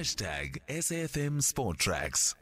Hashtag SAFM Sporttracks.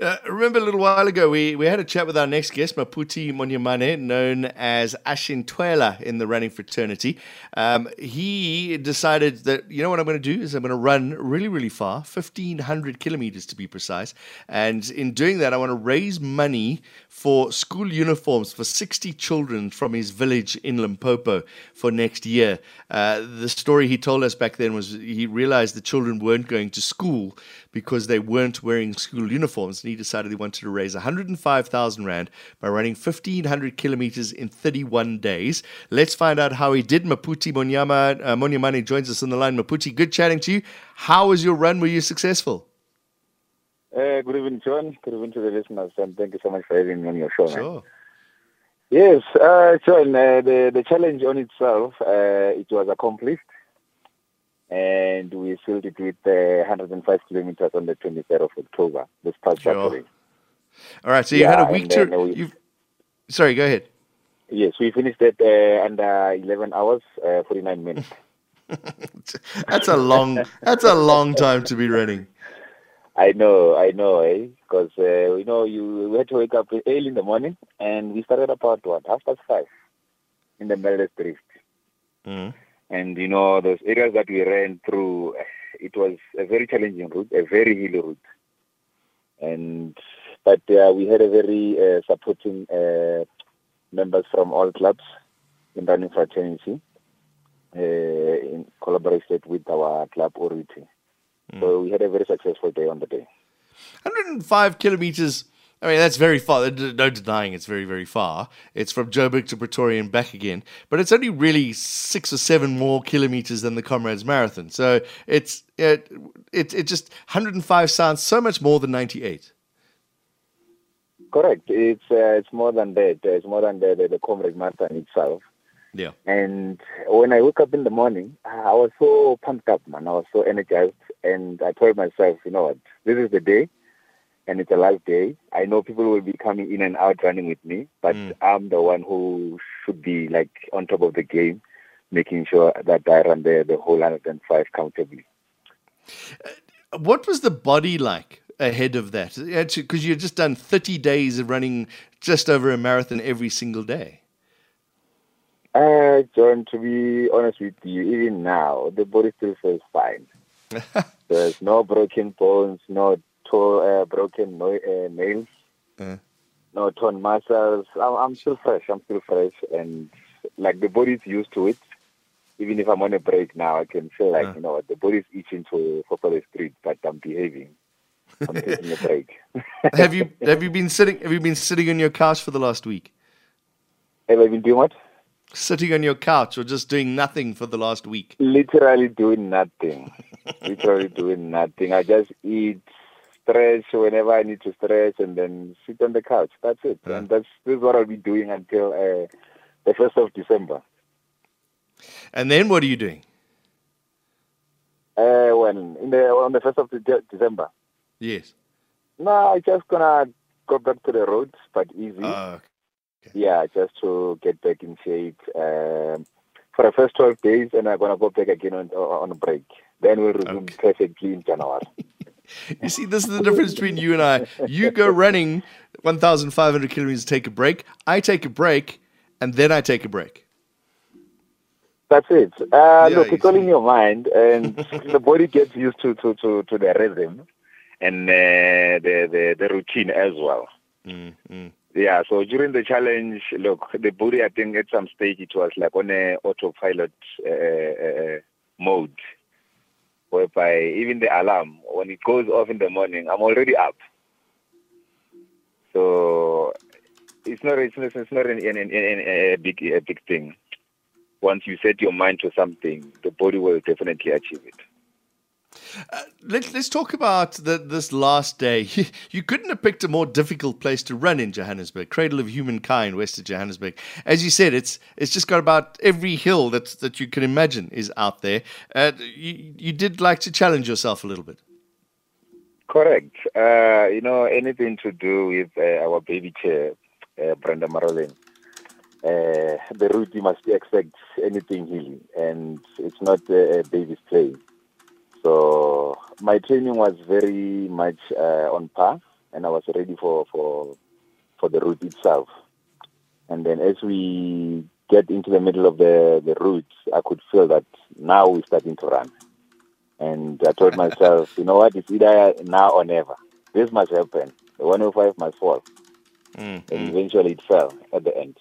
Uh, remember a little while ago, we, we had a chat with our next guest, Maphuti Monyamane, known as Ashinthwela in the running fraternity. Um, he decided that, you know what I'm going to do is I'm going to run really, really far, 1,500 kilometers to be precise. And in doing that, I want to raise money for school uniforms for 60 children from his village in Limpopo for next year. Uh, the story he told us back then was he realized the children weren't going to school because they weren't wearing school uniforms and he decided he wanted to raise 105,000 Rand by running 1,500 kilometers in 31 days. Let's find out how he did. Maphuti Monyama, uh, Monyamane joins us on the line. Maphuti, good chatting to you. How was your run? Were you successful? Uh, good evening, John. Good evening to the listeners, and thank you so much for having me on your show. Sure. Man. Yes, uh, John, uh, the, the challenge on itself, uh, it was accomplished and we filled it with uh, 105 kilometers on the 23rd of October, this past Sure. Saturday. All right, so you Yeah, had a week to. we- You've, sorry, go ahead. Yes, we finished it uh, under 11 hours, uh, 49 minutes. That's a long. that's a long time to be running. I know, I know, eh? Because, uh, you know, you we had to wake up early in the morning, and we started about, what, half past five in the Muldersdrift. Mm. And, you know, those areas that we ran through, it was a very challenging route, a very hilly route. And, but uh, we had a very uh, supporting uh, members from all clubs in running fraternity, uh, in collaboration with our club Oriti. So we had a very successful day on the day. 105 kilometers. I mean, that's very far. No denying it's very, very far. It's from Joburg to Pretoria and back again. But it's only really six or seven more kilometers than the Comrades Marathon. So it's it it, it just 105 sounds so much more than 98. Correct. It's uh, it's more than that. It's more than the the, the comrade marathon itself. Yeah. And when I woke up in the morning, I was so pumped up, man. I was so energized, and I told myself, you know what, this is the day, and it's a last day. I know people will be coming in and out running with me, but I'm the one who should be like on top of the game, making sure that I run the the whole 105 comfortably. What was the body like ahead of that? Because you just done 30 days of running just over a marathon every single day. Uh, John, to be honest with you, even now, the body still feels fine. There's no broken bones, no to- uh, broken no- uh, nails, Uh. no torn muscles. I'm, I'm still fresh. I'm still fresh. And like the body's used to it. Even if I'm on a break now, I can feel like, you know what, the body's itching to for the street, but I'm behaving. I'm taking a break. have you have you been sitting have you been sitting on your couch for the last week? Have I been doing what? Sitting on your couch or just doing nothing for the last week? literally doing nothing. literally doing nothing. I just eat, stretch whenever I need to stretch, and then sit on the couch. That's it. Yeah. And that's this is what I'll be doing until uh, the first of December. And then what are you doing? Uh, when in the on the first of de- December. Yes. No, I just gonna go back to the roads, but easy. Oh, yeah, just to get back in shape. Um, for the first 12 days, and I'm gonna go back again on on break. Then we'll resume Okay. perfectly in January. You see, this is the difference between you and I. You go running 1,500 kilometers, take a break. I take a break, and then I take a break. That's it. Uh, Yeah, look, you it's all in your mind, and the body gets used to, to, to, to the rhythm and uh, the, the the routine as well. Mm, mm. Yeah. So during the challenge, look, the body, I think at some stage it was like on a autopilot uh, uh, mode, whereby even the alarm when it goes off in the morning, I'm already up. So it's not it's not, it's not an, an, an, a big a big thing. Once you set your mind to something, the body will definitely achieve it. Let, let's talk about the, this last day. You couldn't have picked a more difficult place to run in Johannesburg, cradle of humankind, west of Johannesburg. As you said, it's it's just got about every hill that that you can imagine is out there. Uh, you, you did like to challenge yourself a little bit. Correct. Uh, you know, anything to do with uh, our baby chair, uh, Brenda Marolin. Uh, the route must expect anything hilly, and it's not a baby's play. So my training was very much uh, on par, and I was ready for, for for the route itself. And then as we get into the middle of the, the route, I could feel that now we're starting to run. And I told myself, you know what, it's either now or never. This must happen. The 105 must fall. Mm, and eventually it fell at the end.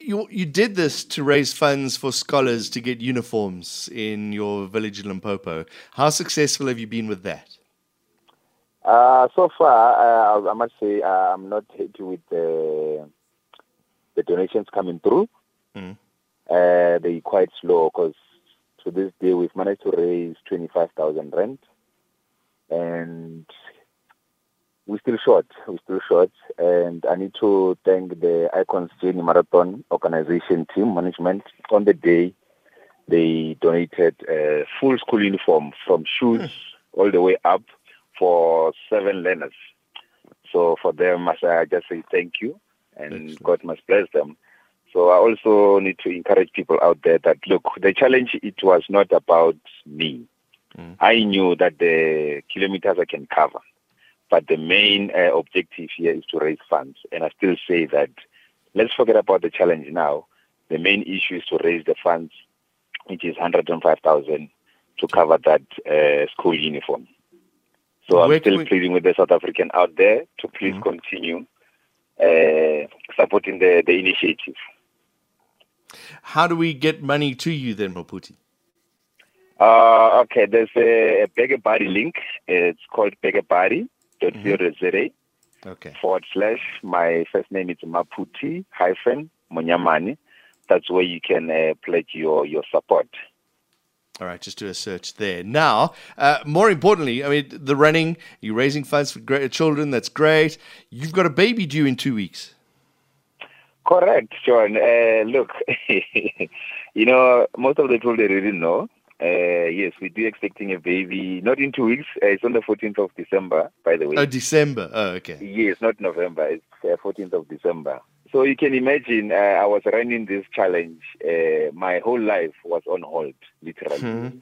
You, you did this to raise funds for scholars to get uniforms in your village in Limpopo. How successful have you been with that? Uh, so far, uh, I must say uh, I'm not happy with the the donations coming through. Mm. Uh, they're quite slow because to this day we've managed to raise 25,000 rand and we're still short. We're still short. And I need to thank the Icons Journey Marathon organization team management. On the day, they donated a full school uniform from shoes mm. all the way up for seven learners. So for them, I just say thank you and Excellent. God must bless them. So I also need to encourage people out there that look, the challenge it was not about me. Mm. I knew that the kilometers I can cover, but the main uh, objective here is to raise funds. And I still say that let's forget about the challenge now. The main issue is to raise the funds, which is 105,000 to cover that uh, school uniform. So I'm still we... pleading with the South African out there to please mm. continue uh, supporting the, the initiative. How do we get money to you then, Maphuti? Uh, okay, there's a, a BackaBuddy link. It's called backabuddy.co.za mm-hmm. okay. forward slash. My first name is Maphuti hyphen Monyamane. That's where you can uh, pledge your, your support. All right, just do a search there. Now, uh, more importantly, I mean, the running, you're raising funds for great children, that's great. You've got a baby due in two weeks. Correct, John. Uh, look, you know, most of the people they really know. Uh, yes, we do expecting a baby, not in two weeks. Uh, it's on the 14th of December, by the way. Oh, December. Oh, okay. Yes, not November. It's uh, 14th of December. So you can imagine, uh, I was running this challenge. Uh, my whole life was on hold, literally. Mm-hmm.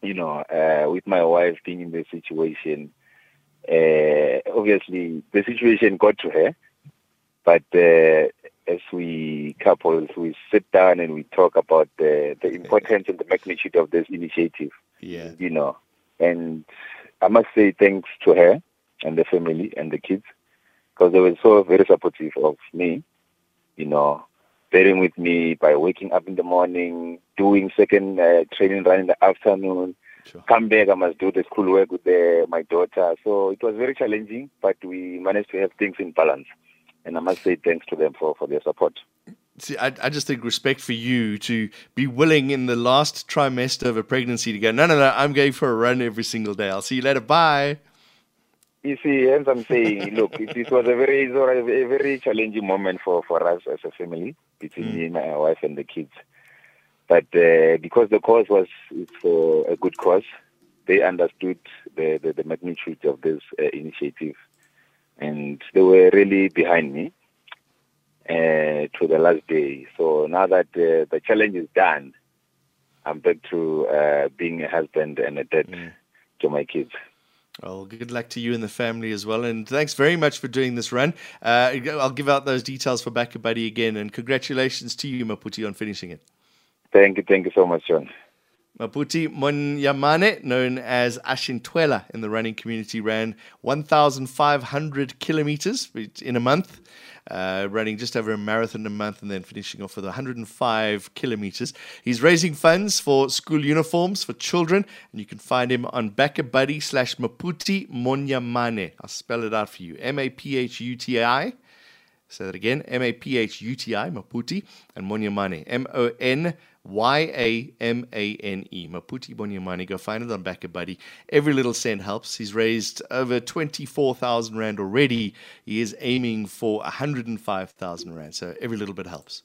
You know, uh, with my wife being in the situation. Uh, obviously, the situation got to her, but uh, as we couples, we sit down and we talk about the the importance and the magnitude of this initiative. Yeah, you know, and I must say thanks to her and the family and the kids because they were so very supportive of me you know, bearing with me by waking up in the morning, doing second uh, training run in the afternoon. Sure. Come back, I must do the schoolwork with the, my daughter. So it was very challenging, but we managed to have things in balance. And I must say thanks to them for, for their support. See, I, I just think respect for you to be willing in the last trimester of a pregnancy to go, no, no, no, I'm going for a run every single day. I'll see you later. Bye. You see, as I'm saying, look, it, it, was a very, a very challenging moment for, for us as a family, between mm. me, my wife, and the kids. But uh, because the cause was it's uh, a good cause, they understood the, the, the magnitude of this uh, initiative, and they were really behind me uh, to the last day. So now that uh, the challenge is done, I'm back to uh, being a husband and a dad mm. to my kids. Well, good luck to you and the family as well. And thanks very much for doing this run. Uh, I'll give out those details for BackaBuddy again. And congratulations to you, Maphuti, on finishing it. Thank you. Thank you so much, John. Maphuti Monyamane, known as Ashinthwela in the running community, ran 1,500 kilometers in a month uh, running just over a marathon a month and then finishing off with 105 kilometers. He's raising funds for school uniforms for children, and you can find him on BackaBuddy slash Maphuti Monyamane. I'll spell it out for you M A P H U T I. Say that again M A P H U T I, Maphuti, and Monyamane, M O N Y A M A N E. Maphuti Monyamane. Go find it on buddy Every little cent helps. He's raised over 24,000 Rand already. He is aiming for 105,000 Rand. So every little bit helps.